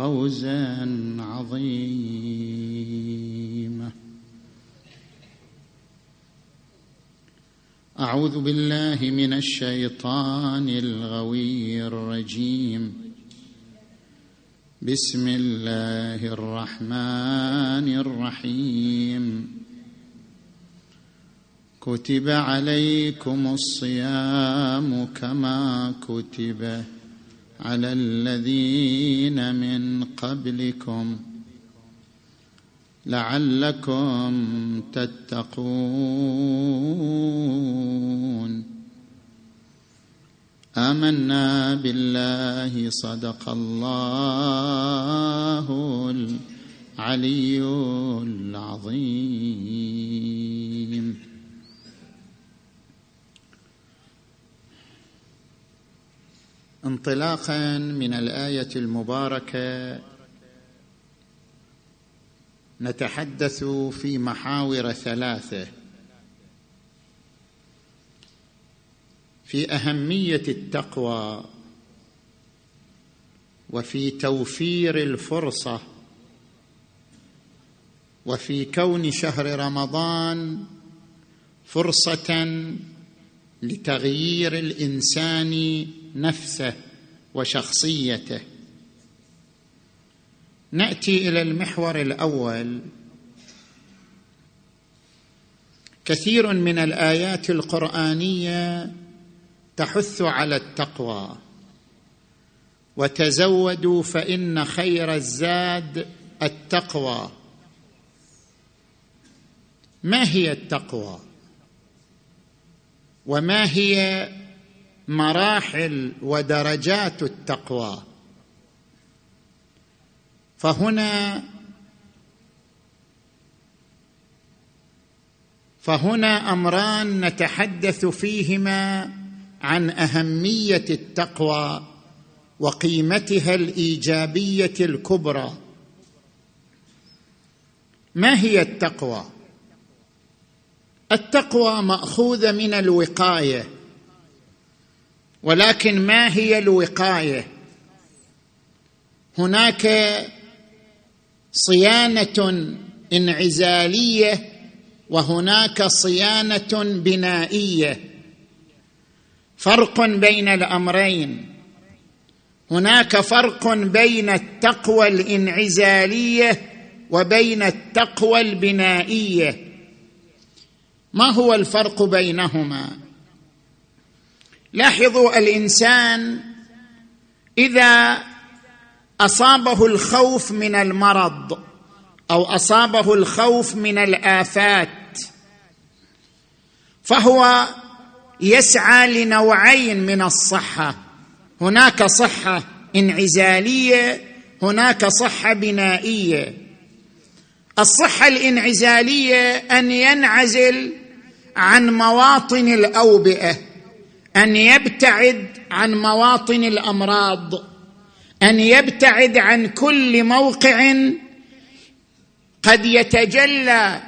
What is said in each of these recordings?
فوزا عظيما أعوذ بالله من الشيطان الغوي الرجيم. بسم الله الرحمن الرحيم. كتب عليكم الصيام كما كتب على الذين من قبلكم لعلكم تتقون. آمنا بالله صدق الله العلي العظيم. انطلاقا من الآية المباركة. نتحدث في محاور ثلاثة. في أهمية التقوى وفي توفير الفرصة وفي كون شهر رمضان فرصة لتغيير الإنسان نفسه وشخصيته. نأتي إلى المحور الأول. كثير من الآيات القرآنية تحث على التقوى. وتزودوا فإن خير الزاد التقوى. ما هي التقوى؟ وما هي مراحل ودرجات التقوى. فهنا فهنا أمران نتحدث فيهما عن أهمية التقوى وقيمتها الإيجابية الكبرى. ما هي التقوى؟ التقوى مأخوذة من الوقاية. ولكن ما هي الوقايه هناك صيانة انعزالية وهناك صيانة بنائية. فرق بين الأمرين. هناك فرق بين التقوى الانعزالية وبين التقوى البنائية. ما هو الفرق بينهما؟ لاحظوا الإنسان إذا أصابه الخوف من المرض أو أصابه الخوف من الآفات فهو يسعى لنوعين من الصحة. هناك صحة إنعزالية هناك صحة بنائية. الصحة الإنعزالية أن ينعزل عن مواطن الأوبئة. أن يبتعد عن مواطن الأمراض أن يبتعد عن كل موقع قد يتجلى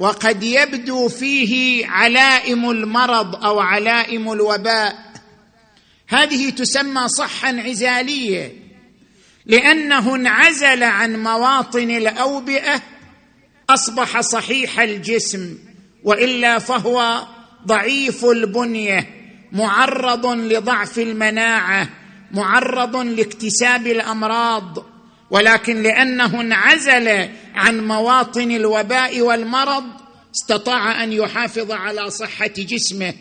وقد يبدو فيه علائم المرض أو علائم الوباء. هذه تسمى صحه انعزاليه لأنه انعزل عن مواطن الأوبئة أصبح صحيح الجسم وإلا فهو ضعيف البنية. معرض لضعف المناعة معرض لاكتساب الأمراض ولكن لأنه انعزل عن مواطن الوباء والمرض استطاع أن يحافظ على صحة جسمه.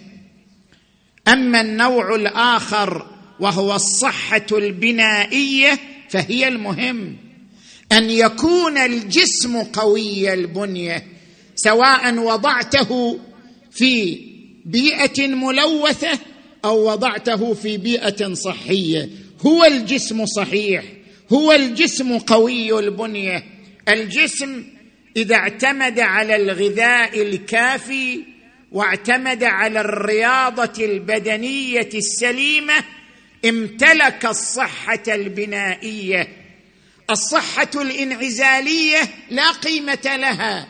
أما النوع الآخر وهو الصحة البنائية فهي المهم. أن يكون الجسم قوي البنية سواء وضعته في بيئة ملوثة أو وضعته في بيئة صحية. هو الجسم صحيح. هو الجسم قوي البنية. الجسم إذا اعتمد على الغذاء الكافي واعتمد على الرياضة البدنية السليمة امتلك الصحة البنائية. الصحة الانعزالية لا قيمة لها.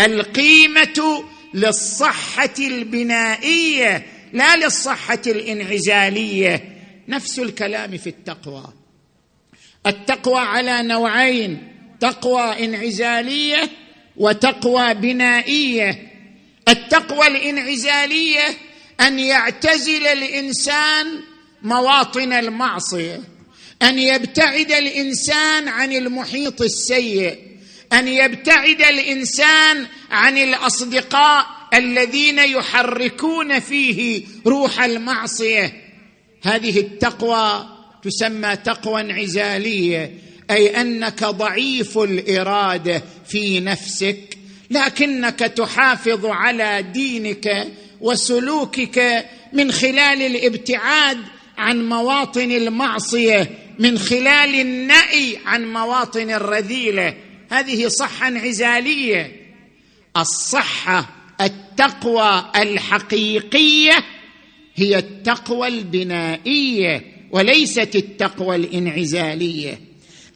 القيمة للصحة البنائية لا للصحة الإنعزالية. نفس الكلام في التقوى. التقوى على نوعين تقوى إنعزالية وتقوى بنائية. التقوى الإنعزالية أن يعتزل الإنسان مواطن المعصية أن يبتعد الإنسان عن المحيط السيء. أن يبتعد الإنسان عن الأصدقاء الذين يحركون فيه روح المعصية. هذه التقوى تسمى تقوى انعزاليه أي أنك ضعيف الإرادة في نفسك لكنك تحافظ على دينك وسلوكك من خلال الابتعاد عن مواطن المعصية من خلال النأي عن مواطن الرذيلة. هذه صحة انعزاليه الصحة التقوى الحقيقية هي التقوى البنائية وليست التقوى الانعزالية.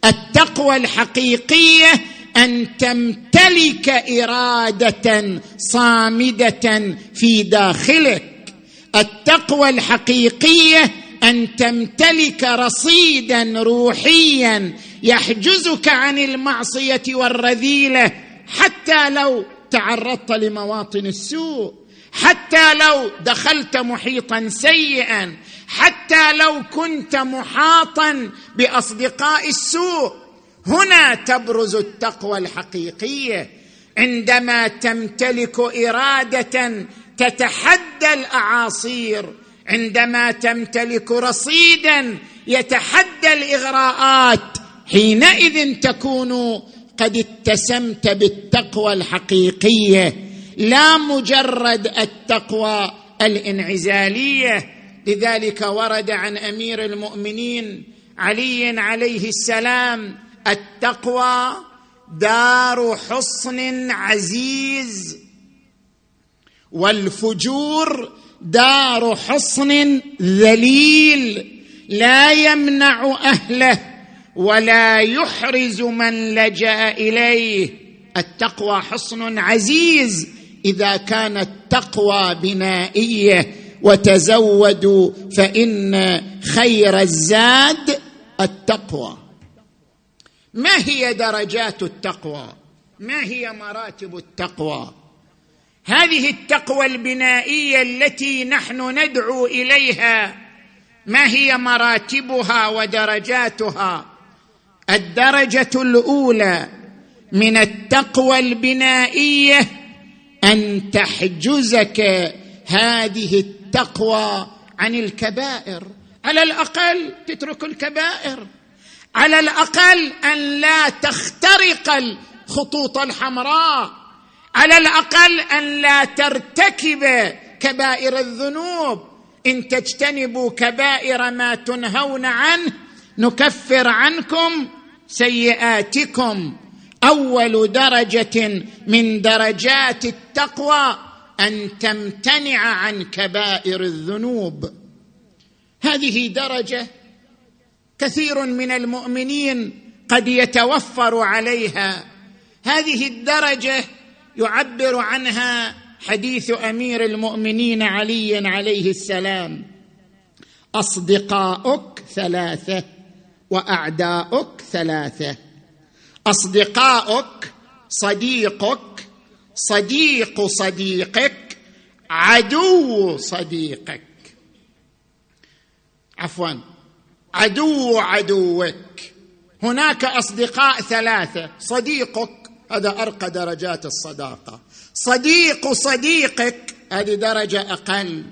التقوى الحقيقية أن تمتلك إرادة صامدة في داخلك. التقوى الحقيقية أن تمتلك رصيدا روحيا يحجزك عن المعصية والرذيلة حتى لو تعرضت لمواطن السوء حتى لو دخلت محيطا سيئا حتى لو كنت محاطا بأصدقاء السوء. هنا تبرز التقوى الحقيقية. عندما تمتلك إرادة تتحدى الأعاصير عندما تمتلك رصيدا يتحدى الإغراءات حينئذ تكون قد اتسمت بالتقوى الحقيقية لا مجرد التقوى الانعزالية. لذلك ورد عن أمير المؤمنين علي عليه السلام التقوى دار حصن عزيز والفجور دار حصن ذليل لا يمنع أهله ولا يحرز من لجأ إليه. التقوى حصن عزيز إذا كانت تقوى بنائية. وتزودوا فإن خير الزاد التقوى. ما هي درجات التقوى؟ ما هي مراتب التقوى؟ هذه التقوى البنائية التي نحن ندعو إليها ما هي مراتبها ودرجاتها؟ الدرجة الأولى من التقوى البنائية أن تحجزك هذه التقوى عن الكبائر. على الأقل تترك الكبائر. على الأقل أن لا تخترق الخطوط الحمراء. على الأقل أن لا ترتكب كبائر الذنوب. إن تجتنبوا كبائر ما تنهون عنه نكفر عنكم سيئاتكم. أول درجة من درجات التقوى أن تمتنع عن كبائر الذنوب. هذه درجة كثير من المؤمنين قد يتوفر عليها. هذه الدرجة يعبر عنها حديث أمير المؤمنين علي عليه السلام. أصدقاؤك ثلاثة وأعداؤك ثلاثة. أصدقاؤك صديقك صديق صديقك عدو صديقك. عفوا عدو عدوك. هناك أصدقاء ثلاثة صديقك هذا أرقى درجات الصداقة. صديق صديقك هذه درجة أقل.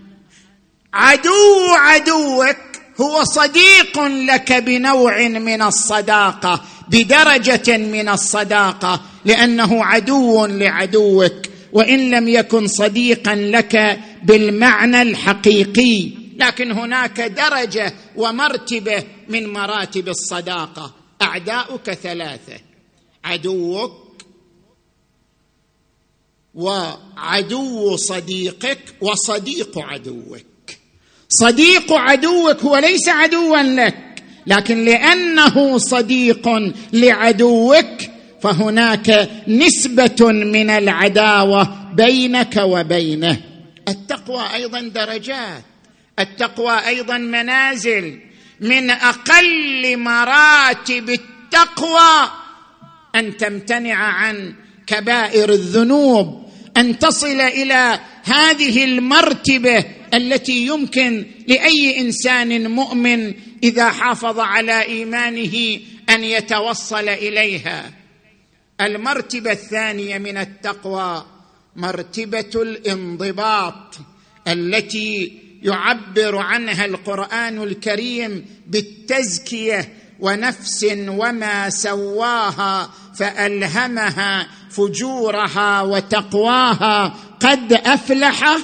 عدو عدوك هو صديق لك بنوع من الصداقة بدرجة من الصداقة لأنه عدو لعدوك وإن لم يكن صديقا لك بالمعنى الحقيقي. لكن هناك درجة ومرتبة من مراتب الصداقة. أعداؤك ثلاثة عدوك وعدو صديقك وصديق عدوك. صديق عدوك هو ليس عدوا لك لكن لأنه صديق لعدوك فهناك نسبة من العداوة بينك وبينه. التقوى أيضا درجات التقوى أيضا منازل. من أقل مراتب التقوى أن تمتنع عن كبائر الذنوب. أن تصل إلى هذه المرتبة التي يمكن لأي إنسان مؤمن إذا حافظ على إيمانه أن يتوصل إليها. المرتبة الثانية من التقوى مرتبة الانضباط التي يعبر عنها القرآن الكريم بالتزكية ونفس وما سواها فألهمها فجورها وتقواها قد أفلح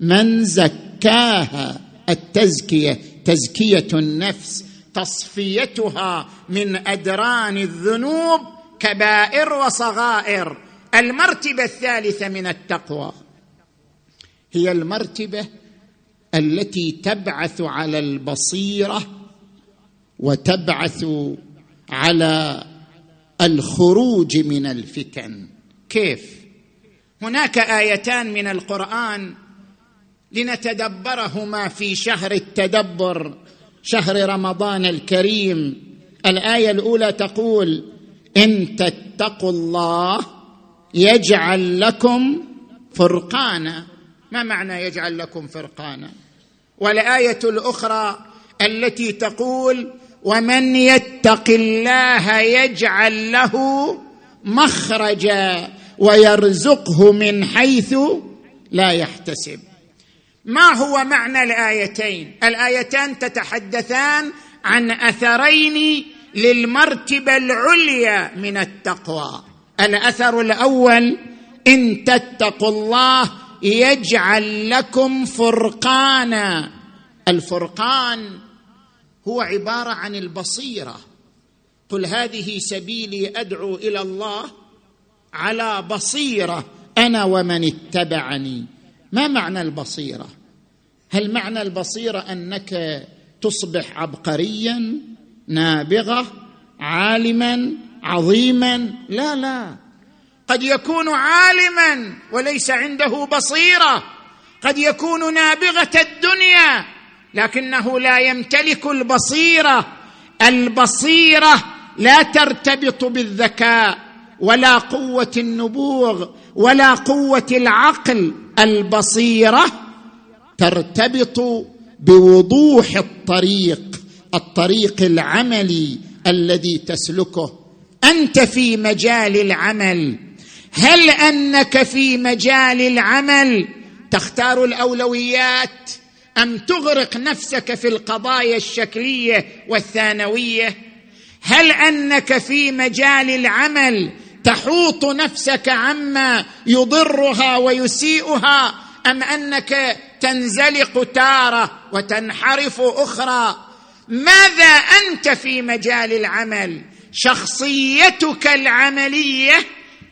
من زكاها. التزكية تزكية النفس تصفيتها من أدران الذنوب كبائر وصغائر. المرتبة الثالثة من التقوى. هي المرتبة التي تبعث على البصيرة وتبعث على الخروج من الفتن. كيف؟ هناك آيتان من القرآن لنتدبرهما في شهر التدبر شهر رمضان الكريم. الآية الأولى تقول إن تتقوا الله يجعل لكم فرقانا. ما معنى يجعل لكم فرقانا؟ والآية الأخرى التي تقول ومن يتق الله يجعل له مخرجا ويرزقه من حيث لا يحتسب. ما هو معنى الآيتين؟ الآيتان تتحدثان عن أثرين للمرتبة العليا من التقوى. الأثر الأول إن تتقوا الله يجعل لكم فرقانا. الفرقان هو عبارة عن البصيرة. قل هذه سبيلي أدعو إلى الله على بصيرة أنا ومن اتبعني. ما معنى البصيرة؟ هل معنى البصيرة أنك تصبح عبقريا نابغة عالما عظيما؟ لا لا. قد يكون عالما وليس عنده بصيرة. قد يكون نابغة الدنيا لكنه لا يمتلك البصيرة. البصيرة لا ترتبط بالذكاء ولا قوة النبوغ ولا قوة العقل البصيرة ترتبط بوضوح الطريق الطريق العملي الذي تسلكه. أنت في مجال العمل. هل أنك في مجال العمل؟ تختار الأولويات أم تغرق نفسك في القضايا الشكلية والثانوية؟ هل أنك في مجال العمل تحوط نفسك عما يضرها ويسيئها أم أنك تنزلق تارة وتنحرف أخرى؟ ماذا أنت في مجال العمل؟ شخصيتك العملية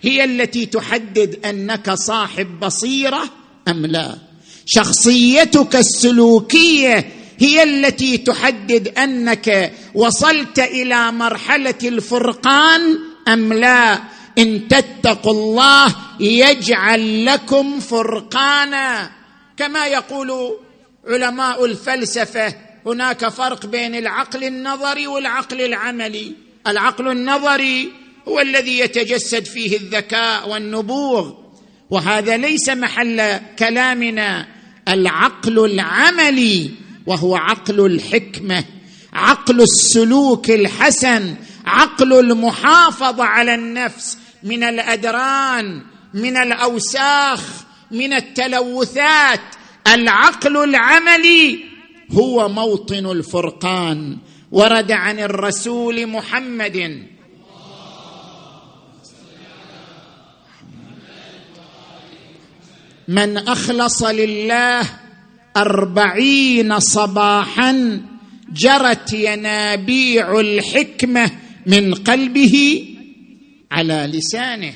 هي التي تحدد أنك صاحب بصيرة أم لا؟ شخصيتك السلوكية هي التي تحدد أنك وصلت إلى مرحلة الفرقان أم لا. إن تتقوا الله يجعل لكم فرقانا. كما يقول علماء الفلسفة هناك فرق بين العقل النظري والعقل العملي. العقل النظري هو الذي يتجسد فيه الذكاء والنبوغ. وهذا ليس محل كلامنا. العقل العملي وهو عقل الحكمة عقل السلوك الحسن عقل المحافظة على النفس من الأدران من الأوساخ من التلوثات. العقل العملي هو موطن الفرقان. ورد عن الرسول محمد. من أخلص لله أربعين صباحا جرت ينابيع الحكمة من قلبه على لسانه.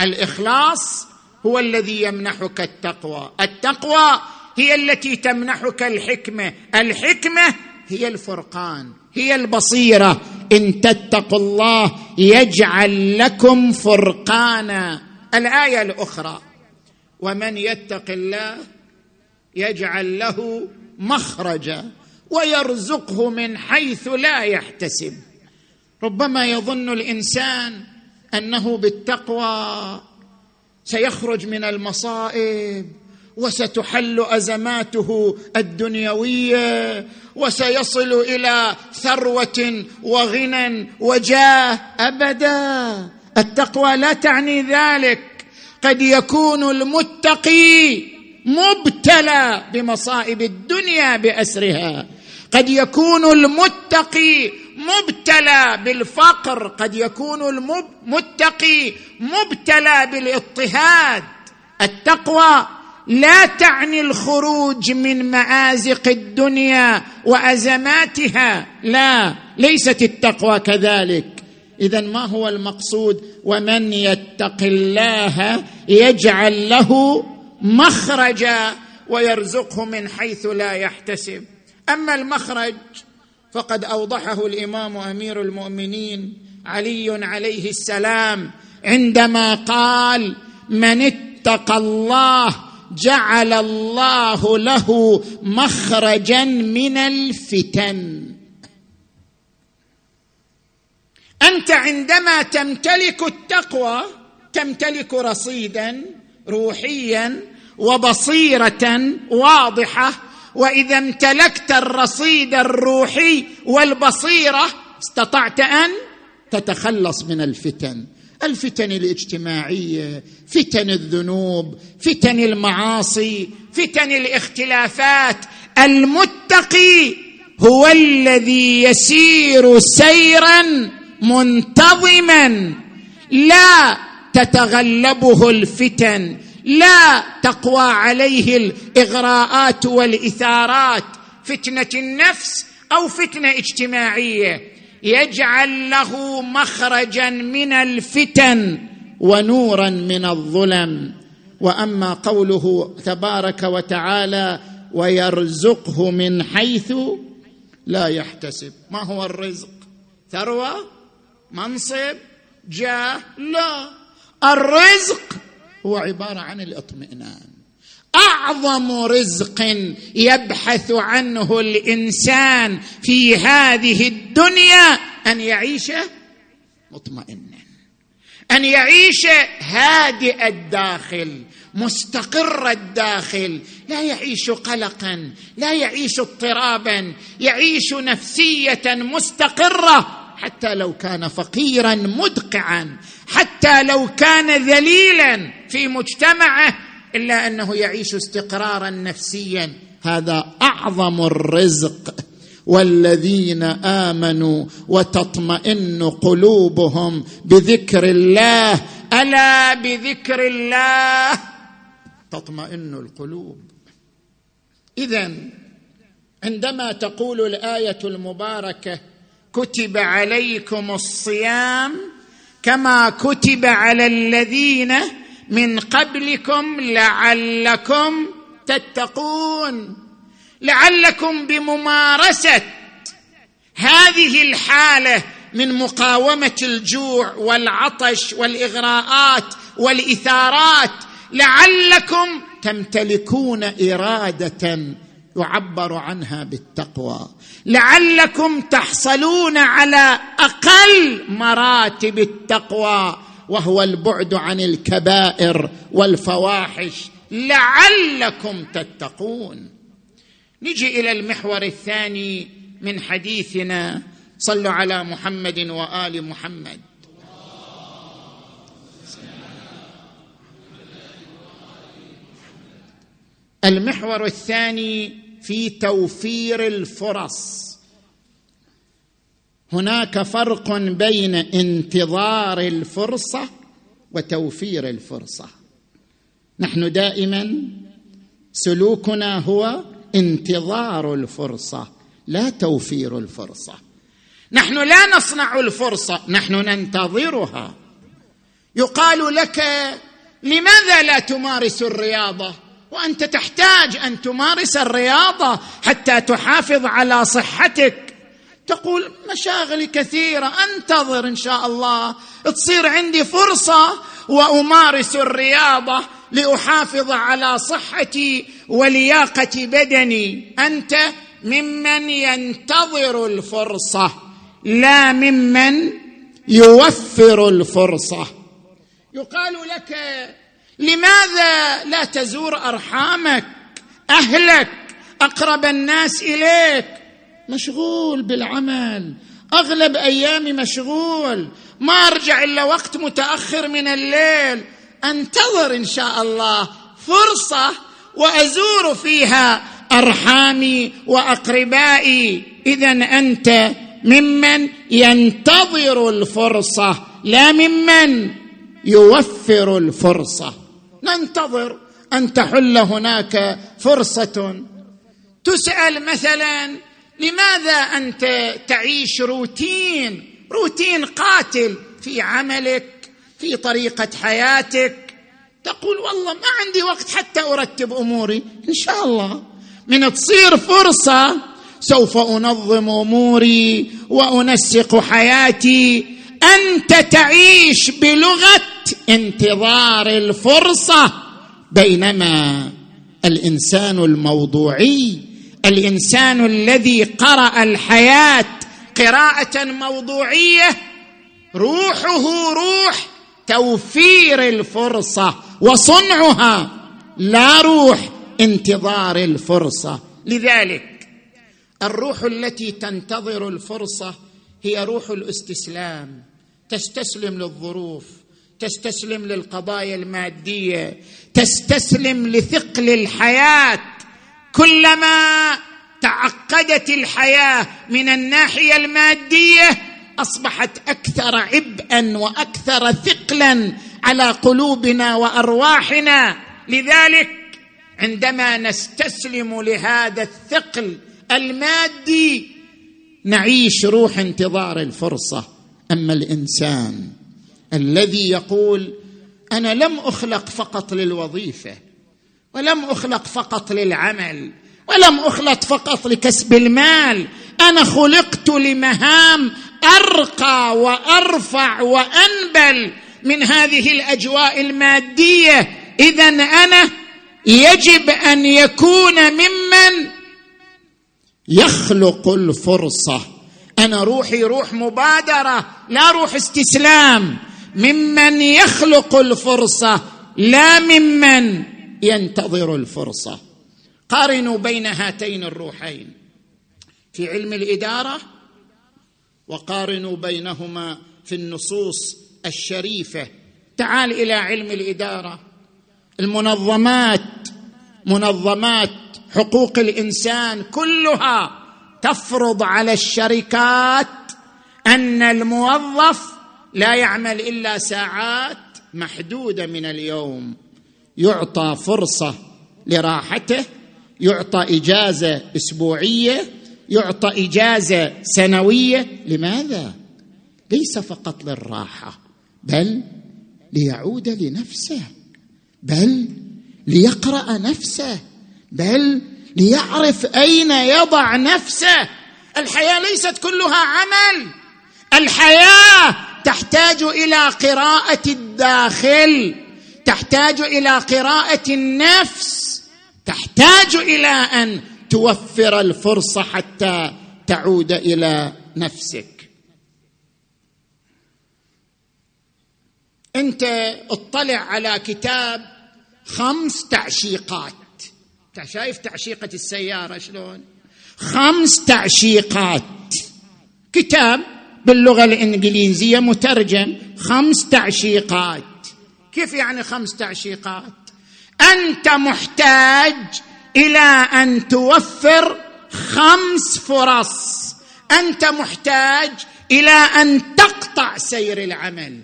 الإخلاص هو الذي يمنحك التقوى. التقوى هي التي تمنحك الحكمة. الحكمة هي الفرقان هي البصيرة. إن تتقوا الله يجعل لكم فرقانا. الآية الأخرى ومن يتق الله يجعل له مخرجا ويرزقه من حيث لا يحتسب. ربما يظن الإنسان أنه بالتقوى سيخرج من المصائب وستحل أزماته الدنيوية وسيصل إلى ثروة وغنى وجاه أبدا. التقوى لا تعني ذلك. قد يكون المتقي مبتلى بمصائب الدنيا بأسرها. قد يكون المتقي مبتلى بالفقر قد يكون المتقي مبتلى بالاضطهاد. التقوى لا تعني الخروج من مآزق الدنيا وأزماتها. لا ليست التقوى كذلك. اذا ما هو المقصود؟ ومن يتق الله يجعل له مخرجا ويرزقه من حيث لا يحتسب. أما المخرج فقد أوضحه الإمام أمير المؤمنين علي عليه السلام عندما قال من اتقى الله جعل الله له مخرجا من الفتن. أنت عندما تمتلك التقوى تمتلك رصيدا روحيا وبصيرة واضحة وإذا امتلكت الرصيد الروحي والبصيرة استطعت أن تتخلص من الفتن. الفتن الاجتماعية فتن الذنوب فتن المعاصي فتن الاختلافات. المتقي هو الذي يسير سيرا منتظما. لا تتغلبه الفتن. لا تقوى عليه الإغراءات والإثارات. فتنة النفس أو فتنة اجتماعية. يجعل له مخرجا من الفتن ونورا من الظلم. وأما قوله تبارك وتعالى ويرزقه من حيث لا يحتسب. ما هو الرزق؟ ثروة؟ منصب؟ جاه؟ لا. الرزق هو عبارة عن الاطمئنان. أعظم رزق يبحث عنه الإنسان في هذه الدنيا أن يعيش مطمئنا. أن يعيش هادئ الداخل مستقر الداخل. لا يعيش قلقا لا يعيش اضطرابا يعيش نفسية مستقرة حتى لو كان فقيرا مدقعا حتى لو كان ذليلا. في مجتمعه إلا أنه يعيش استقرارا نفسيا. هذا أعظم الرزق. والذين آمنوا وتطمئن قلوبهم بذكر الله. ألا بذكر الله؟ تطمئن القلوب. اذا عندما تقول الآية المباركة كتب عليكم الصيام كما كتب على الذين من قبلكم لعلكم تتقون. لعلكم بممارسة هذه الحالة من مقاومة الجوع والعطش والإغراءات والإثارات. لعلكم تمتلكون إرادة يعبر عنها بالتقوى. لعلكم تحصلون على أقل مراتب التقوى. وهو البعد عن الكبائر والفواحش. لعلكم تتقون. نجي إلى المحور الثاني من حديثنا. صلوا على محمد وآل محمد. المحور الثاني في توفير الفرص. هناك فرق بين انتظار الفرصة وتوفير الفرصة. نحن دائما سلوكنا هو انتظار الفرصة لا توفير الفرصة. نحن لا نصنع الفرصة نحن ننتظرها. يقال لك لماذا لا تمارس الرياضة؟ وأنت تحتاج أن تمارس الرياضة حتى تحافظ على صحتك. تقول مشاغلي كثيرة أنتظر إن شاء الله. تصير عندي فرصة وأمارس الرياضة لأحافظ على صحتي ولياقة بدني. أنت ممن ينتظر الفرصة لا ممن يوفر الفرصة. يقال لك لماذا لا تزور أرحامك أهلك أقرب الناس إليك؟ مشغول بالعمل. أغلب أيامي مشغول. ما أرجع إلا وقت متأخر من الليل. أنتظر إن شاء الله فرصة وأزور فيها أرحامي وأقربائي. اذا أنت ممن ينتظر الفرصة لا ممن يوفر الفرصة. ننتظر أن تحل هناك فرصة. تسأل مثلا لماذا أنت تعيش روتين روتين قاتل في عملك في طريقة حياتك؟ تقول والله ما عندي وقت حتى أرتب أموري. إن شاء الله. من تصير فرصة سوف أنظم أموري وأنسق حياتي. أنت تعيش بلغة انتظار الفرصة. بينما الإنسان الموضوعي الإنسان الذي قرأ الحياة قراءة موضوعية روحه روح توفير الفرصة وصنعها لا روح انتظار الفرصة. لذلك الروح التي تنتظر الفرصة هي روح الاستسلام. تستسلم للظروف تستسلم للقضايا المادية تستسلم لثقل الحياة. كلما تعقدت الحياة من الناحية المادية أصبحت أكثر عبئا وأكثر ثقلا على قلوبنا وأرواحنا. لذلك عندما نستسلم لهذا الثقل المادي نعيش روح انتظار الفرصة. أما الإنسان الذي يقول أنا لم أخلق فقط للوظيفة ولم أخلق فقط للعمل ولم أخلق فقط لكسب المال. أنا خلقت لمهام أرقى وأرفع وأنبل من هذه الأجواء المادية. اذا أنا يجب أن يكون ممن يخلق الفرصة. أنا روحي روح مبادرة لا روح استسلام. ممن يخلق الفرصة لا ممن ينتظر الفرصة. قارنوا بين هاتين الروحين. في علم الإدارة وقارنوا بينهما في النصوص الشريفة. تعال إلى علم الإدارة. المنظمات منظمات حقوق الإنسان كلها تفرض على الشركات أن الموظف لا يعمل إلا ساعات محدودة من اليوم. يعطى فرصة لراحته يعطى إجازة أسبوعية يعطى إجازة سنوية. لماذا؟ ليس فقط للراحة بل ليعود لنفسه بل ليقرأ نفسه بل ليعرف أين يضع نفسه. الحياة ليست كلها عمل الحياة تحتاج إلى قراءة الداخل. تحتاج إلى قراءة النفس تحتاج إلى أن توفر الفرصة حتى تعود إلى نفسك. أنت اطلع على كتاب خمس تعشيقات. شايف تعشيقة السيارة شلون؟ خمس تعشيقات. كتاب باللغة الإنجليزية مترجم خمس تعشيقات. كيف يعني خمس تعشيقات؟ أنت محتاج إلى أن توفر خمس فرص. أنت محتاج إلى أن تقطع سير العمل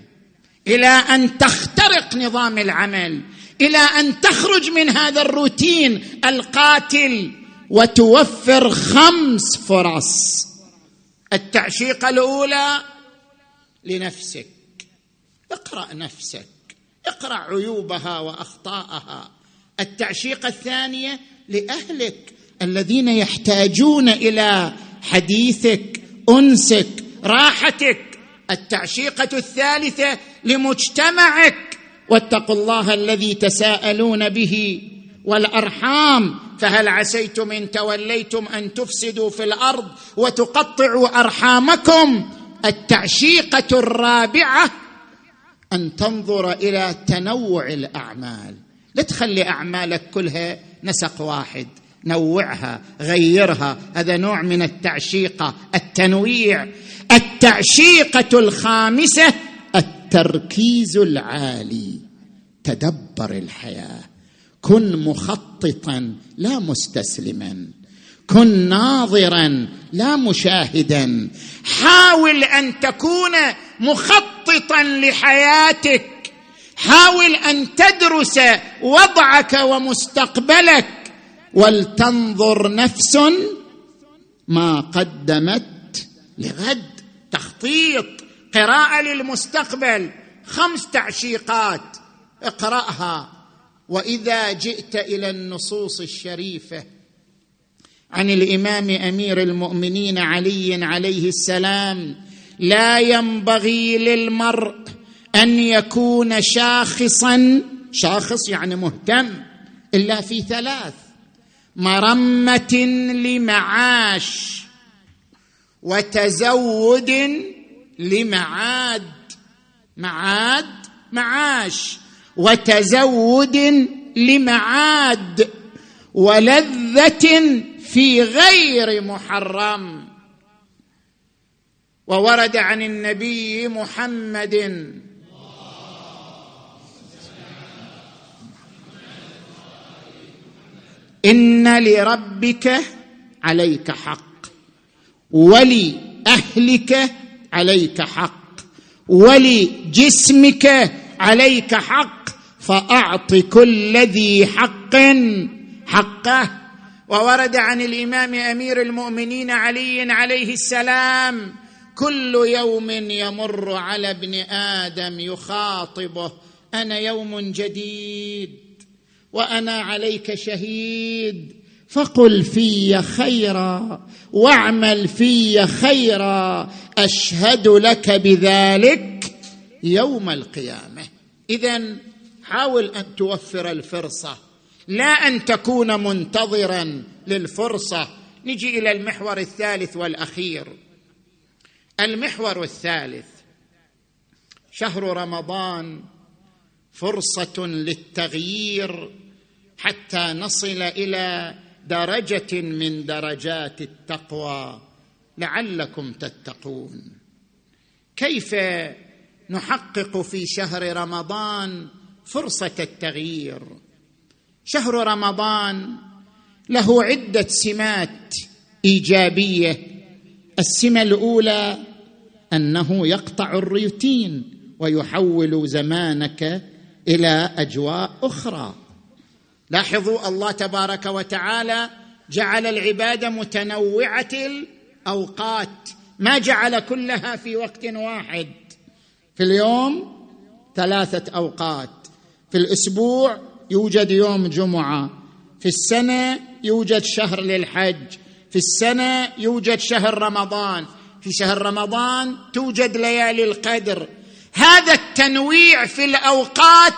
إلى أن تخترق نظام العمل إلى أن تخرج من هذا الروتين القاتل وتوفر خمس فرص. التعشيقة الأولى لنفسك. اقرأ نفسك. اقرأ عيوبها وأخطاءها. التعشيقه الثانية لأهلك الذين يحتاجون إلى حديثك أنسك راحتك. التعشيقة الثالثة لمجتمعك. واتقوا الله الذي تساءلون به والأرحام. فهل عسيتم إن توليتم أن تفسدوا في الأرض وتقطعوا أرحامكم؟ التعشيقة الرابعة أن تنظر إلى تنوع الأعمال. لا تخلي أعمالك كلها نسق واحد نوعها غيرها. هذا نوع من التعشيقه التنويع. التعشيقة الخامسة التركيز العالي. تدبر الحياة. كن مخططا لا مستسلما. كن ناظرا لا مشاهدا. حاول أن تكون مخططا لحياتك. حاول أن تدرس وضعك ومستقبلك. ولتنظر نفس ما قدمت لغد. تخطيط قراءة للمستقبل. خمس تعشيقات اقرأها. وإذا جئت إلى النصوص الشريفة عن الإمام أمير المؤمنين علي عليه السلام لا ينبغي للمرء أن يكون شاخصا شاخص يعني مهتم إلا في ثلاث مرمة لمعاش وتزود لمعاد معاد معاش وتزود لمعاد ولذة في غير محرم. وورد عن النبي محمد. إن لربك عليك حق. ولأهلك عليك حق. ولجسمك عليك حق. فأعط كل ذي حق حقه. وورد عن الإمام أمير المؤمنين علي عليه السلام كل يوم يمر على ابن آدم يخاطبه أنا يوم جديد وأنا عليك شهيد فقل في خيرا واعمل في خيرا أشهد لك بذلك يوم القيامة. اذا حاول أن توفر الفرصة لا أن تكون منتظرا للفرصة. نجي إلى المحور الثالث والأخير. المحور الثالث. شهر رمضان فرصة للتغيير حتى نصل إلى درجة من درجات التقوى. لعلكم تتقون. كيف نحقق في شهر رمضان فرصة التغيير؟ شهر رمضان له عدة سمات إيجابية. السمة الأولى أنه يقطع الروتين ويحول زمانك إلى أجواء أخرى. لاحظوا الله تبارك وتعالى جعل العباده متنوعة الأوقات ما جعل كلها في وقت واحد. في اليوم ثلاثة أوقات في الأسبوع يوجد يوم جمعة. في السنة يوجد شهر للحج. في السنة يوجد شهر رمضان. في شهر رمضان توجد ليالي القدر. هذا التنويع في الأوقات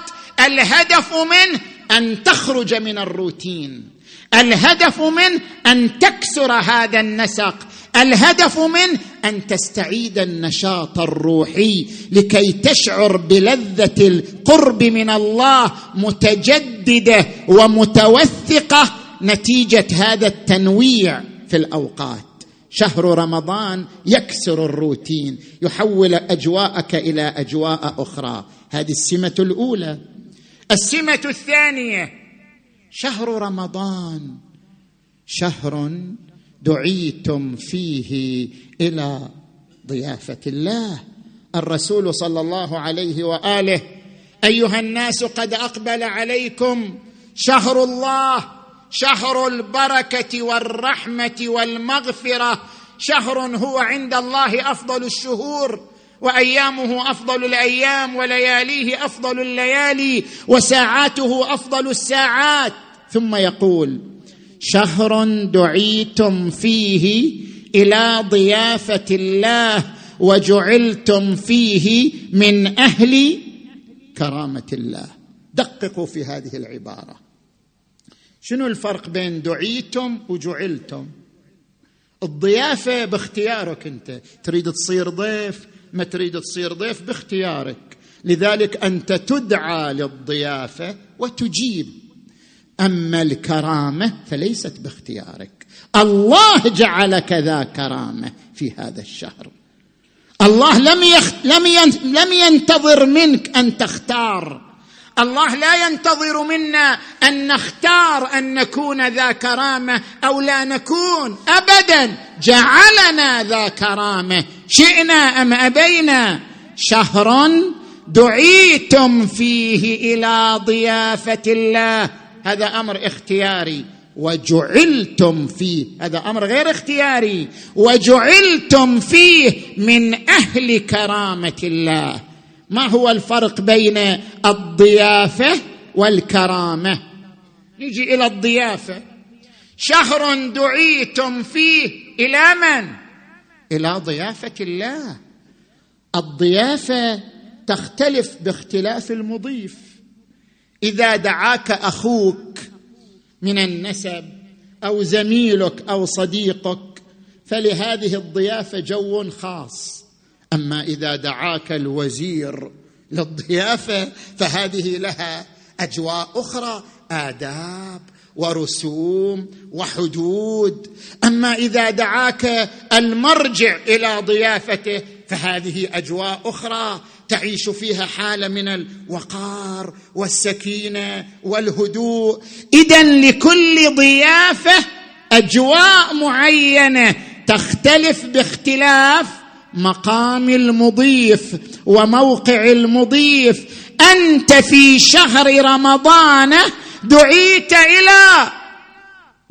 الهدف منه أن تخرج من الروتين. الهدف منه أن تكسر هذا النسق. الهدف منه أن تستعيد النشاط الروحي لكي تشعر بلذة القرب من الله متجددة ومتوثقة نتيجة هذا التنويع في الأوقات. شهر رمضان يكسر الروتين يحول أجواءك إلى أجواء أخرى. هذه السمة الأولى. السمة الثانية شهر رمضان. شهر دعيتم فيه إلى ضيافة الله. الرسول صلى الله عليه وآله أيها الناس قد أقبل عليكم شهر الله شهر البركة والرحمة والمغفرة. شهر هو عند الله أفضل الشهور وأيامه أفضل الأيام ولياليه أفضل الليالي وساعاته أفضل الساعات. ثم يقول شهر دعيتم فيه إلى ضيافة الله وجعلتم فيه من أهل كرامة الله. دققوا في هذه العبارة. شنو الفرق بين دعيتم وجعلتم؟ الضيافة باختيارك أنت. تريد تصير ضيف ما تريد تصير ضيف باختيارك. لذلك أنت تدعى للضيافة وتجيب. أما الكرامة فليست باختيارك. الله جعلك ذا كرامة في هذا الشهر. الله لم يخ... لم ين... لم ينتظر منك أن تختار. الله لا ينتظر منا أن نختار أن نكون ذا كرامة أو لا نكون ابدا. جعلنا ذا كرامة. شئنا أم أبينا؟ شهر دعيتم فيه إلى ضيافة الله. هذا أمر اختياري. وجعلتم فيه هذا أمر غير اختياري. وجعلتم فيه من أهل كرامة الله. ما هو الفرق بين الضيافة والكرامة؟ نجي إلى الضيافة. شهر دعيتم فيه إلى من؟ إلى ضيافة الله. الضيافة تختلف باختلاف المضيف. إذا دعاك أخوك من النسب أو زميلك أو صديقك فلهذه الضيافة جو خاص. أما إذا دعاك الوزير للضيافة فهذه لها أجواء أخرى آداب ورسوم وحدود. أما إذا دعاك المرجع إلى ضيافته فهذه أجواء أخرى تعيش فيها حالة من الوقار والسكينة والهدوء. اذا لكل ضيافة أجواء معينة تختلف باختلاف مقام المضيف وموقع المضيف. أنت في شهر رمضان دعيت إلى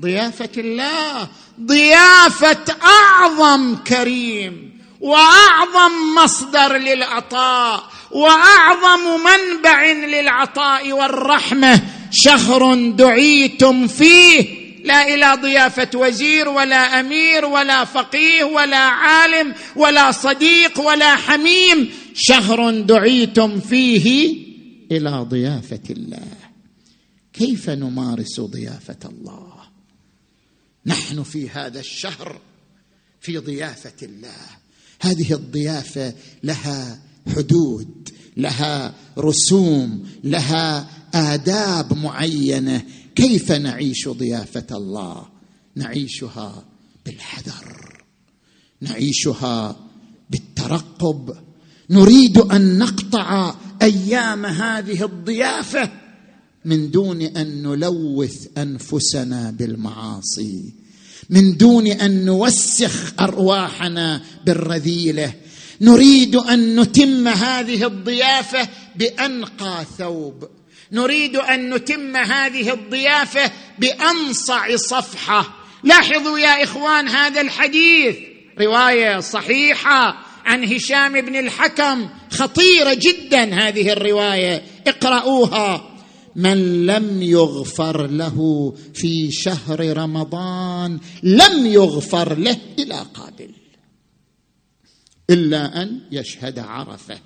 ضيافة الله ضيافة أعظم كريم. وأعظم مصدر للعطاء وأعظم منبع للعطاء والرحمة شهر دعيتم فيه. لا إلى ضيافة وزير ولا أمير ولا فقيه ولا عالم ولا صديق ولا حميم. شهر دعيتم فيه إلى ضيافة الله. كيف نمارس ضيافة الله؟ نحن في هذا الشهر في ضيافة الله. هذه الضيافة لها حدود لها رسوم لها آداب معينة. كيف نعيش ضيافة الله؟ نعيشها بالحذر نعيشها بالترقب. نريد أن نقطع أيام هذه الضيافة من دون أن نلوث أنفسنا بالمعاصي. من دون أن نوسخ أرواحنا بالرذيلة. نريد أن نتم هذه الضيافة بأنقى ثوب. نريد أن نتم هذه الضيافة بأنصع صفحة. لاحظوا يا إخوان هذا الحديث. رواية صحيحة عن هشام بن الحكم. خطيرة جدا هذه الرواية. اقرأوها من لم يغفر له في شهر رمضان لم يغفر له إلى قابل إلا أن يشهد عرفة.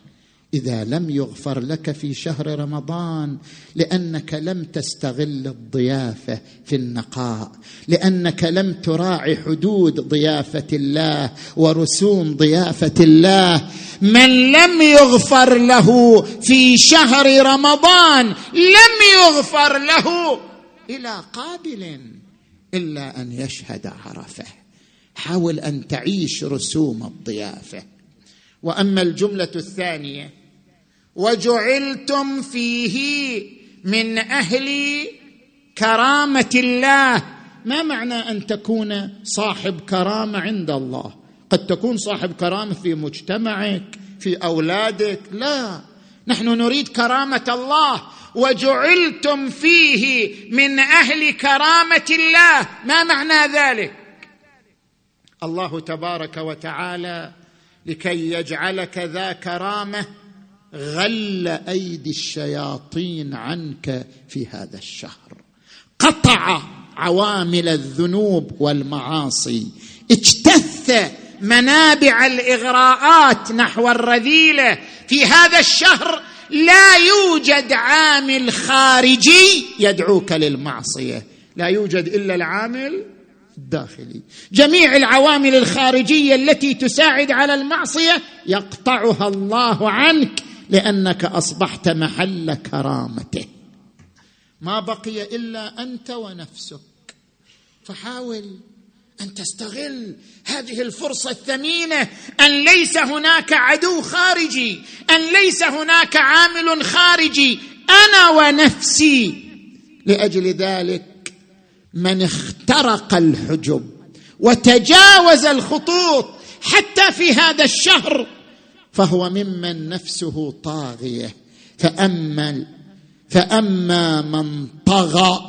إذا لم يغفر لك في شهر رمضان لأنك لم تستغل الضيافة في النقاء لأنك لم تراعي حدود ضيافة الله ورسوم ضيافة الله. من لم يغفر له في شهر رمضان لم يغفر له إلى قابل إلا أن يشهد عرفة. حاول أن تعيش رسوم الضيافة. وأما الجملة الثانية وجعلتم فيه من أهل كرامة الله. ما معنى أن تكون صاحب كرامة عند الله؟ قد تكون صاحب كرامة في مجتمعك في أولادك. لا. نحن نريد كرامة الله. وجعلتم فيه من أهل كرامة الله. ما معنى ذلك؟ الله تبارك وتعالى لكي يجعلك ذا كرامة غل أيدي الشياطين عنك في هذا الشهر. قطع عوامل الذنوب والمعاصي. اجتث منابع الإغراءات نحو الرذيلة. في هذا الشهر لا يوجد عامل خارجي يدعوك للمعصية. لا يوجد إلا العامل الداخلي. جميع العوامل الخارجية التي تساعد على المعصية يقطعها الله عنك لأنك أصبحت محل كرامته. ما بقي إلا أنت ونفسك. فحاول أن تستغل هذه الفرصة الثمينة. أن ليس هناك عدو خارجي. أن ليس هناك عامل خارجي. أنا ونفسي. لأجل ذلك من اخترق الحجب وتجاوز الخطوط حتى في هذا الشهر فهو ممن نفسه طاغية. فأما فأما من طغى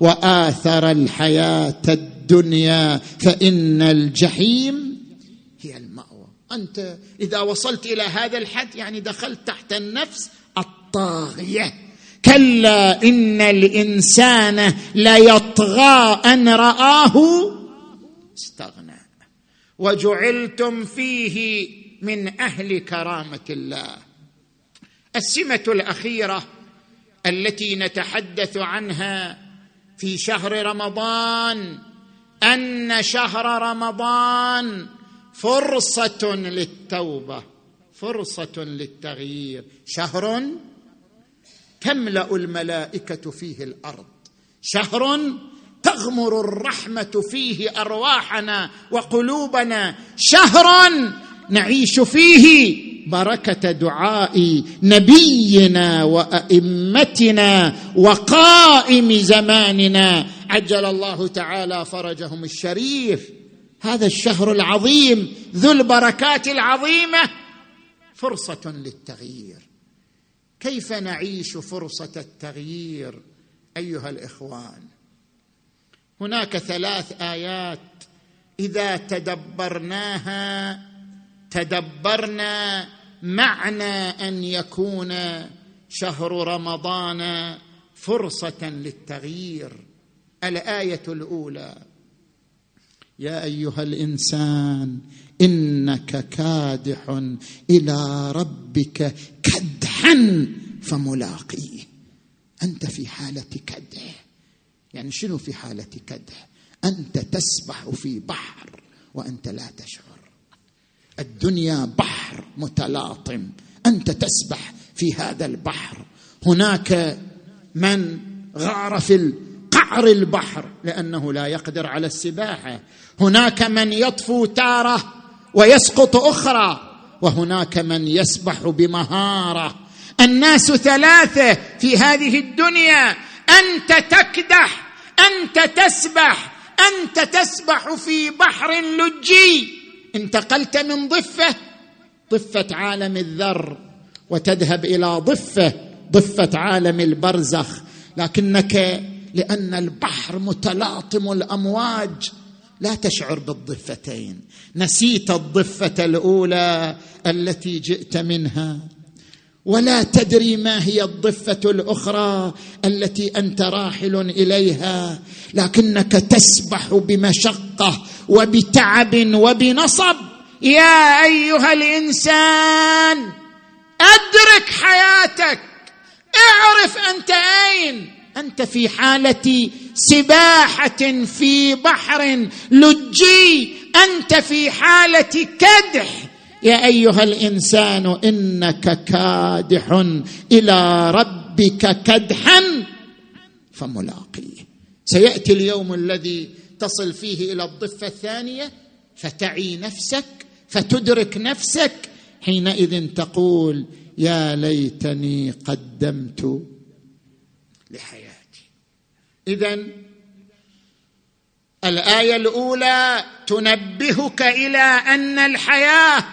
وآثر الحياة الدنيا فإن الجحيم هي المأوى. أنت إذا وصلت إلى هذا الحد يعني دخلت تحت النفس الطاغية. كلا إن الإنسان ليطغى أن رآه استغنى. وجعلتم فيه من أهل كرامة الله. السمة الأخيرة التي نتحدث عنها في شهر رمضان أن شهر رمضان فرصة للتوبة فرصة للتغيير. شهر تملأ الملائكة فيه الأرض. شهر تغمر الرحمة فيه أرواحنا وقلوبنا. شهر نعيش فيه بركة دعاء نبينا وأئمتنا وقائم زماننا. عجل الله تعالى فرجهم الشريف. هذا الشهر العظيم ذو البركات العظيمة. فرصة للتغيير. كيف نعيش فرصة التغيير أيها الإخوان؟ هناك ثلاث آيات إذا تدبرناها تدبرنا معنى أن يكون شهر رمضان فرصة للتغيير. الآية الأولى يا أيها الإنسان إنك كادح إلى ربك كدحا فملاقيه. أنت في حالة كدح. يعني شنو في حالة كدح؟ أنت تسبح في بحر وأنت لا تشعر. الدنيا بحر متلاطم. أنت تسبح في هذا البحر. هناك من غار في قعر البحر لأنه لا يقدر على السباحة. هناك من يطفو تارة ويسقط أخرى. وهناك من يسبح بمهارة. الناس ثلاثة في هذه الدنيا. أنت تكدح أنت تسبح أنت تسبح في بحر لجي. انتقلت من ضفة ضفة عالم الذر وتذهب إلى ضفة ضفة عالم البرزخ. لكنك لأن البحر متلاطم الأمواج لا تشعر بالضفتين. نسيت الضفة الأولى التي جئت منها. ولا تدري ما هي الضفة الأخرى التي أنت راحل إليها لكنك تسبح بمشقة وبتعب وبنصب. يا أيها الإنسان أدرك حياتك. اعرف أنت أين. أنت في حالة سباحة في بحر لجي. أنت في حالة كدح. يا أيها الإنسان إنك كادح إلى ربك كدحا فملاقيه سيأتي اليوم الذي تصل فيه إلى الضفة الثانية فتعي نفسك فتدرك نفسك حينئذ تقول يا ليتني قدمت لحياتي. اذا الآية الأولى تنبهك إلى أن الحياة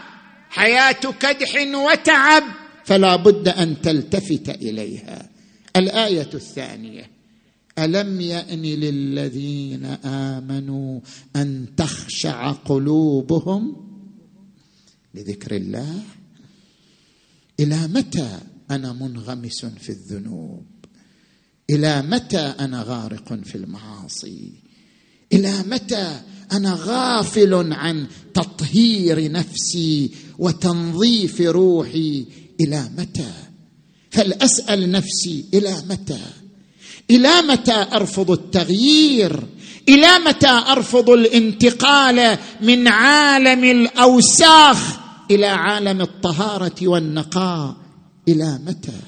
حياة كدح وتعب فلا بد أن تلتفت إليها. الآية الثانية ألم يأن للذين آمنوا أن تخشع قلوبهم لذكر الله؟ إلى متى أنا منغمس في الذنوب؟ إلى متى أنا غارق في المعاصي؟ إلى متى أنا غافل عن تطهير نفسي وتنظيف روحي إلى متى؟ فلاسال نفسي إلى متى؟ إلى متى أرفض التغيير؟ إلى متى أرفض الانتقال من عالم الأوساخ إلى عالم الطهارة والنقاء؟ إلى متى؟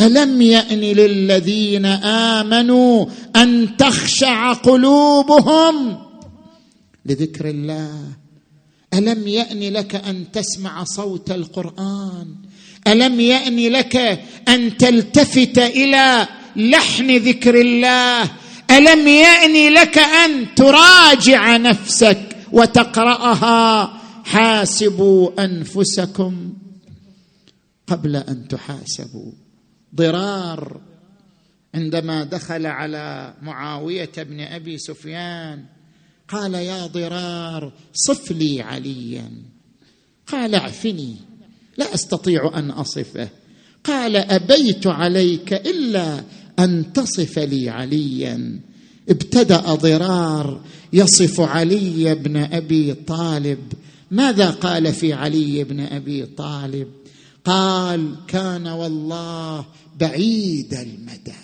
ألم يأن للذين آمنوا أن تخشع قلوبهم لذكر الله ألم يأن لك أن تسمع صوت القرآن؟ ألم يأن لك أن تلتفت إلى لحن ذكر الله؟ ألم يأن لك أن تراجع نفسك وتقرأها؟ حاسبوا أنفسكم قبل أن تحاسبوا. ضرار عندما دخل على معاوية بن أبي سفيان قال يا ضرار صف لي عليا. قال اعفني لا أستطيع أن أصفه. قال أبيت عليك إلا أن تصف لي عليا. ابتدأ ضرار يصف علي بن أبي طالب. ماذا قال في علي بن أبي طالب؟ قال كان والله بعيد المدى.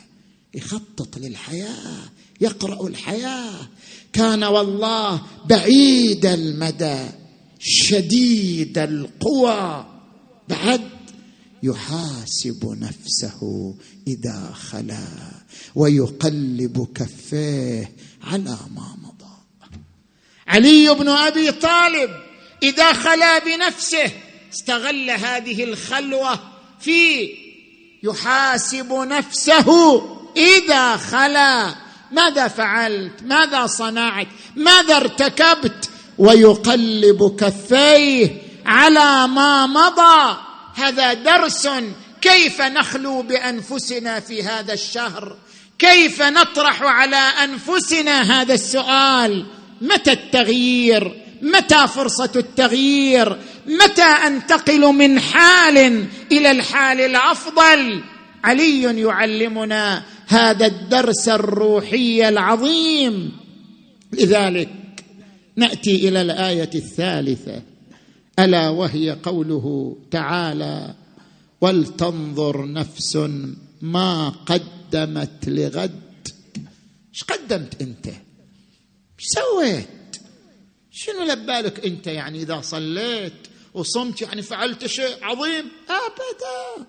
يخطط للحياة يقرأ الحياة كان والله بعيد المدى شديد القوى بعد يحاسب نفسه إذا خلا ويقلب كفيه على ما مضى. علي بن أبي طالب إذا خلا بنفسه استغل هذه الخلوة في يحاسب نفسه إذا خلا. ماذا فعلت؟ ماذا صنعت؟ ماذا ارتكبت؟ ويقلب كفيه على ما مضى. هذا درس كيف نخلو بأنفسنا في هذا الشهر؟ كيف نطرح على أنفسنا هذا السؤال؟ متى التغيير؟ متى فرصة التغيير؟ متى أنتقل من حال إلى الحال الأفضل؟ علي يعلمنا هذا الدرس الروحي العظيم. لذلك نأتي إلى الآية الثالثة. ألا وهي قوله تعالى ولتنظر نفس ما قدمت لغد. إيش قدمت أنت؟ إيش سويت؟ شنو لبالك أنت يعني إذا صليت وصمت يعني فعلت شيء عظيم؟ ابدا.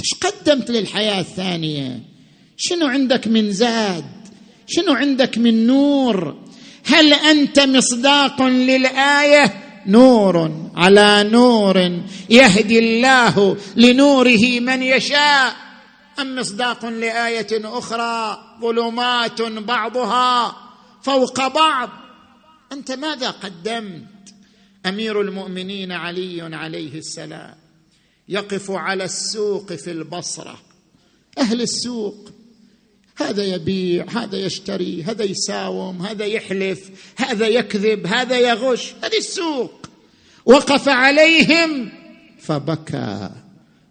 إيش قدمت للحياة الثانية؟ شنو عندك من زاد؟ شنو عندك من نور؟ هل أنت مصداق للآية؟ نور على نور يهدي الله لنوره من يشاء. أم مصداق لآية أخرى؟ ظلمات بعضها فوق بعض. أنت ماذا قدمت؟ أمير المؤمنين علي عليه السلام يقف على السوق في البصرة. أهل السوق هذا يبيع هذا يشتري هذا يساوم هذا يحلف هذا يكذب هذا يغش هذه السوق. وقف عليهم فبكى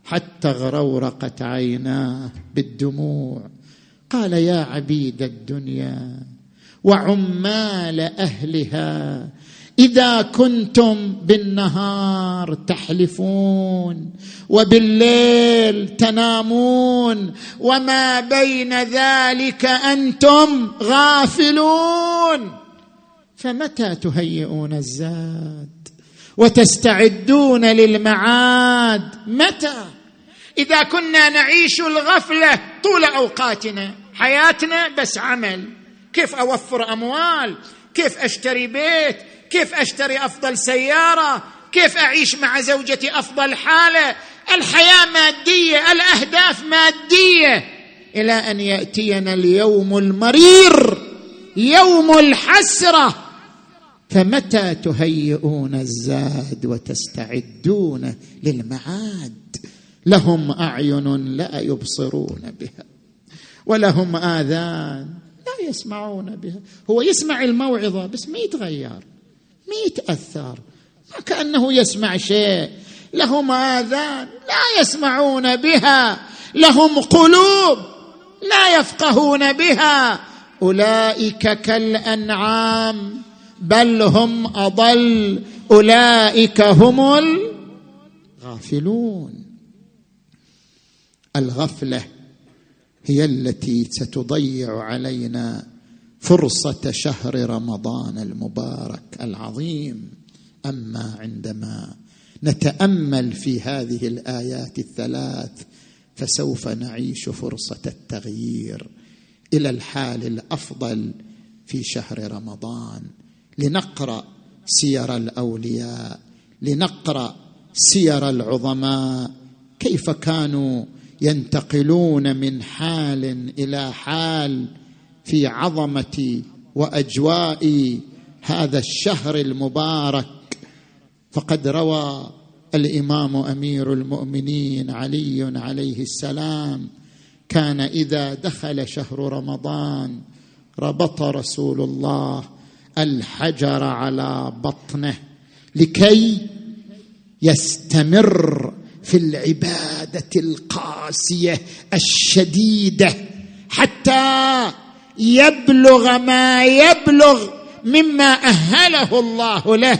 حتى غرورقت عيناه بالدموع. قال يا عبيد الدنيا وعمال أهلها إذا كنتم بالنهار تحلفون وبالليل تنامون وما بين ذلك أنتم غافلون فمتى تهيئون الزاد وتستعدون للمعاد؟ متى؟ إذا كنا نعيش الغفلة طول أوقاتنا حياتنا بس عمل. كيف أوفر أموال؟ كيف أشتري بيت؟ كيف أشتري أفضل سيارة؟ كيف أعيش مع زوجتي أفضل حالة؟ الحياة مادية الأهداف مادية. إلى أن يأتينا اليوم المرير يوم الحسرة. فمتى تهيئون الزاد وتستعدون للمعاد؟ لهم أعين لا يبصرون بها ولهم آذان لا يسمعون بها. هو يسمع الموعظة بس ما يتغير. ما يتاثر ما كأنه يسمع شيء. لهم آذان لا يسمعون بها. لهم قلوب لا يفقهون بها. أولئك كالأنعام بل هم أضل. أولئك هم الغافلون. الغفلة هي التي ستضيع علينا فرصة شهر رمضان المبارك العظيم. أما عندما نتأمل في هذه الآيات الثلاث فسوف نعيش فرصة التغيير إلى الحال الأفضل في شهر رمضان. لنقرأ سير الأولياء لنقرأ سير العظماء. كيف كانوا ينتقلون من حال إلى حال في عظمة وأجواء هذا الشهر المبارك. فقد روى الإمام أمير المؤمنين علي عليه السلام كان إذا دخل شهر رمضان ربط رسول الله الحجر على بطنه لكي يستمر في العبادة القاسية الشديدة حتى يبلغ ما يبلغ مما أهله الله له.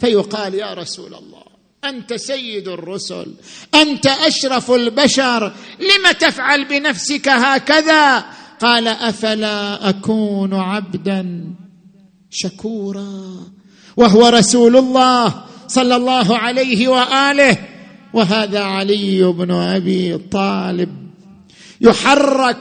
فيقال يا رسول الله أنت سيد الرسل أنت أشرف البشر لم تفعل بنفسك هكذا؟ قال أفلا أكون عبدا شكورا؟ وهو رسول الله صلى الله عليه وآله. وهذا علي بن أبي طالب يحرك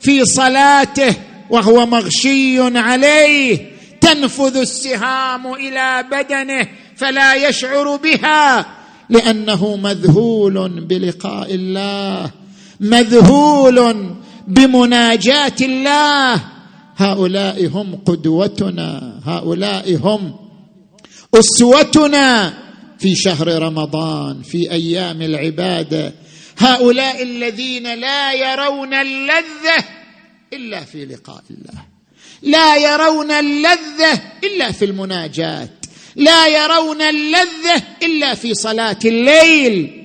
في صلاته وهو مغشي عليه تنفذ السهام إلى بدنه فلا يشعر بها لأنه مذهول بلقاء الله مذهول بمناجاة الله. هؤلاء هم قدوتنا هؤلاء هم أسوتنا في شهر رمضان في أيام العبادة. هؤلاء الذين لا يرون اللذة إلا في لقاء الله. لا يرون اللذة إلا في المناجاه لا يرون اللذة إلا في صلاة الليل.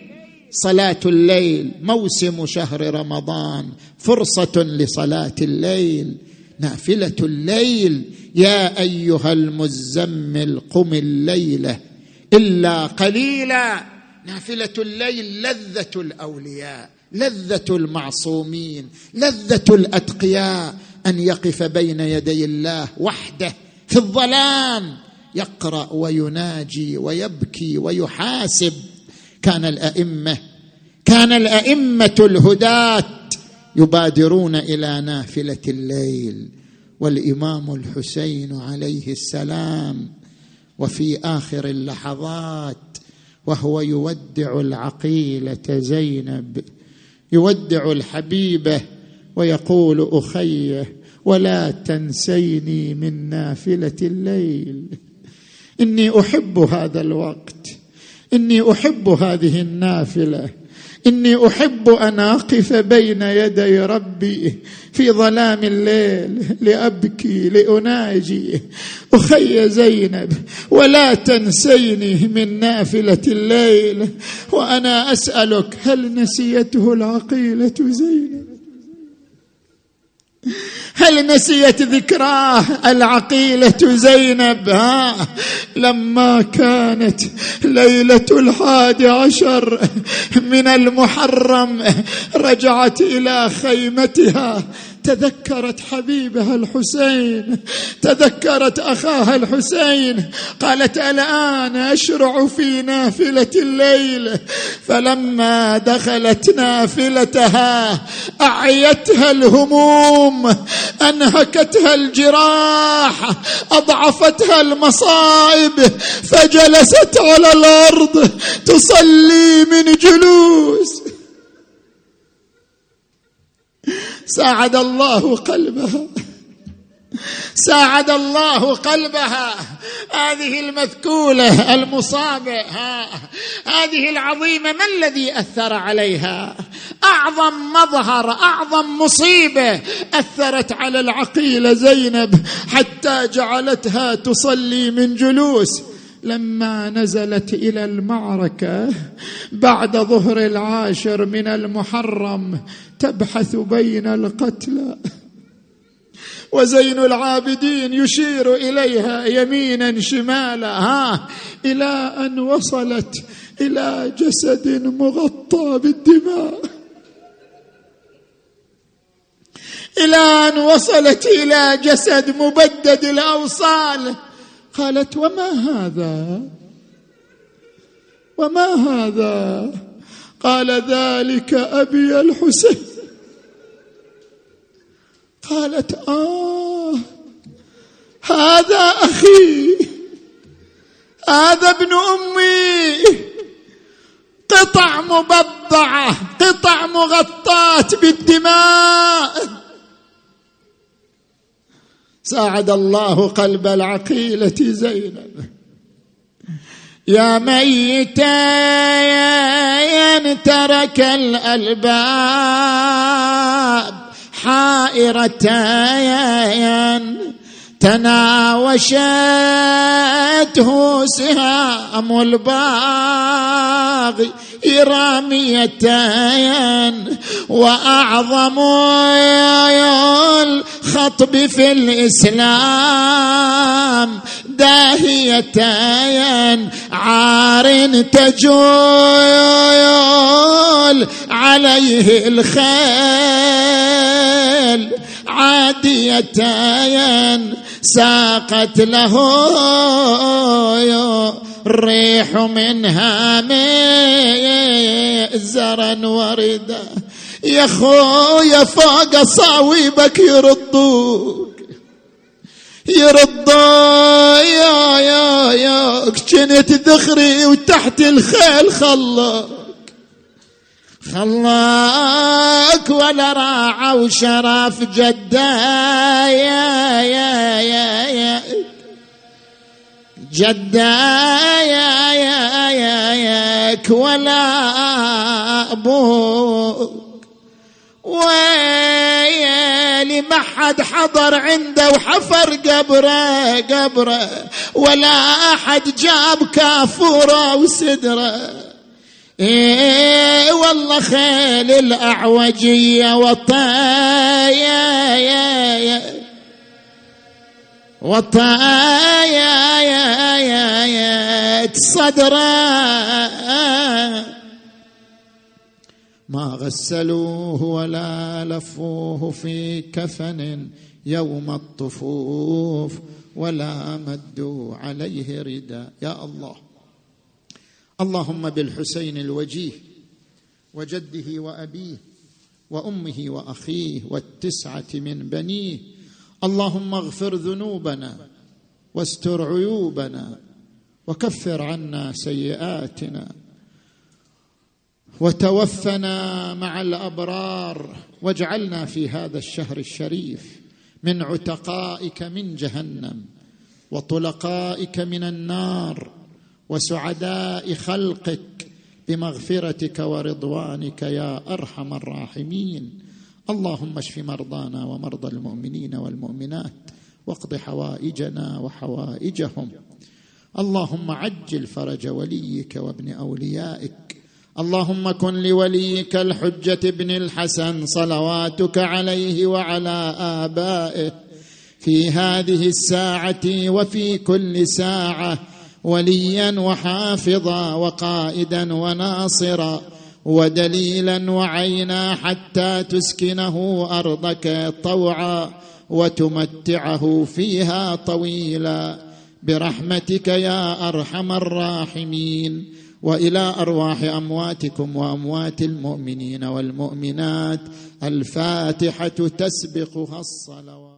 صلاة الليل موسم شهر رمضان فرصة لصلاة الليل. نافلة الليل يا أيها المزمل قم الليلة إلا قليلا. نافلة الليل لذة الأولياء. لذة المعصومين لذة الأتقياء أن يقف بين يدي الله وحده في الظلام يقرأ ويناجي ويبكي ويحاسب. كان الأئمة كان الأئمة الهداة يبادرون إلى نافلة الليل والإمام الحسين عليه السلام وفي آخر اللحظات وهو يودع العقيلة زينب يودع الحبيبة ويقول أخيه ولا تنسيني من نافلة الليل. إني أحب هذا الوقت. إني أحب هذه النافلة. إني أحب أن أقف بين يدي ربي في ظلام الليل لأبكي لأناجي. أخي زينب ولا تنسيني من نافلة الليل. وأنا أسألك هل نسيته العقيلة زينب؟ هل نسيت ذكراه؟ العقيلة زينب ها؟ لما كانت ليلة الحادي عشر من المحرم رجعت إلى خيمتها. تذكرت حبيبها الحسين تذكرت أخاها الحسين قالت الآن أشرع في نافلة الليل. فلما دخلت نافلتها أعيتها الهموم أنهكتها الجراح أضعفتها المصائب فجلست على الأرض تصلي من جلوس. ساعد الله قلبها. ساعد الله قلبها. هذه المثكوله المصابة. ها. هذه العظيمة ما الذي أثر عليها؟ أعظم مظهر أعظم مصيبة أثرت على العقيلة زينب حتى جعلتها تصلي من جلوس. لما نزلت إلى المعركة بعد ظهر العاشر من المحرم تبحث بين القتلى. وزين العابدين يشير إليها يمينا شمالا. ها إلى أن وصلت إلى جسد مغطى بالدماء. إلى أن وصلت إلى جسد مبدد الأوصال. قالت وما هذا؟ وما هذا؟ قال ذلك أبي الحسين. قالت آه هذا أخي هذا ابن أمي. قطع مبضعة قطع مغطاة بالدماء. ساعد الله قلب العقيلة زينب. يا ميتا ترك الألباب. حائرتين تناوشته سهام الباغي راميتين وأعظم الخطب في الإسلام. داهيتين عار تجول عليه الخيل عاديتين ساقت له الريح منها زرا وردا. يا خويا فوق صاويبك يردوك. يرضى يا يا يا كنت ذخري وتحت الخيل خلاك خلاك ولا راعى وشرف جدا. يا يا يا يا جدا يا يا يا ياك ولا أبوك. ويلي ما حد حضر عنده وحفر قبره قبره. ولا أحد جاب كافوره وسدره. إيه والله خيل الأعوجية وطايا يا يا وطايا يا يا يا صدره ما غسلوه ولا لفوه في كفن يوم الطفوف ولا مدوا عليه رداء يا الله اللهم بالحسين الوجيه وجده وأبيه وأمه وأخيه والتسعة من بنيه. اللهم اغفر ذنوبنا واستر عيوبنا وكفر عنا سيئاتنا وتوفنا مع الأبرار واجعلنا في هذا الشهر الشريف من عتقائك من جهنم وطلقائك من النار وسعداء خلقك بمغفرتك ورضوانك يا أرحم الراحمين. اللهم اشف مرضانا ومرضى المؤمنين والمؤمنات واقض حوائجنا وحوائجهم. اللهم عجل فرج وليك وابن أوليائك. اللهم كن لوليك الحجة بن الحسن صلواتك عليه وعلى آبائه. في هذه الساعة وفي كل ساعة وليا وحافظا وقائدا وناصرا ودليلا وعينا حتى تسكنه أرضك طوعا وتمتعه فيها طويلا برحمتك يا أرحم الراحمين وإلى أرواح أمواتكم وأموات المؤمنين والمؤمنات الفاتحة تسبقها الصلوات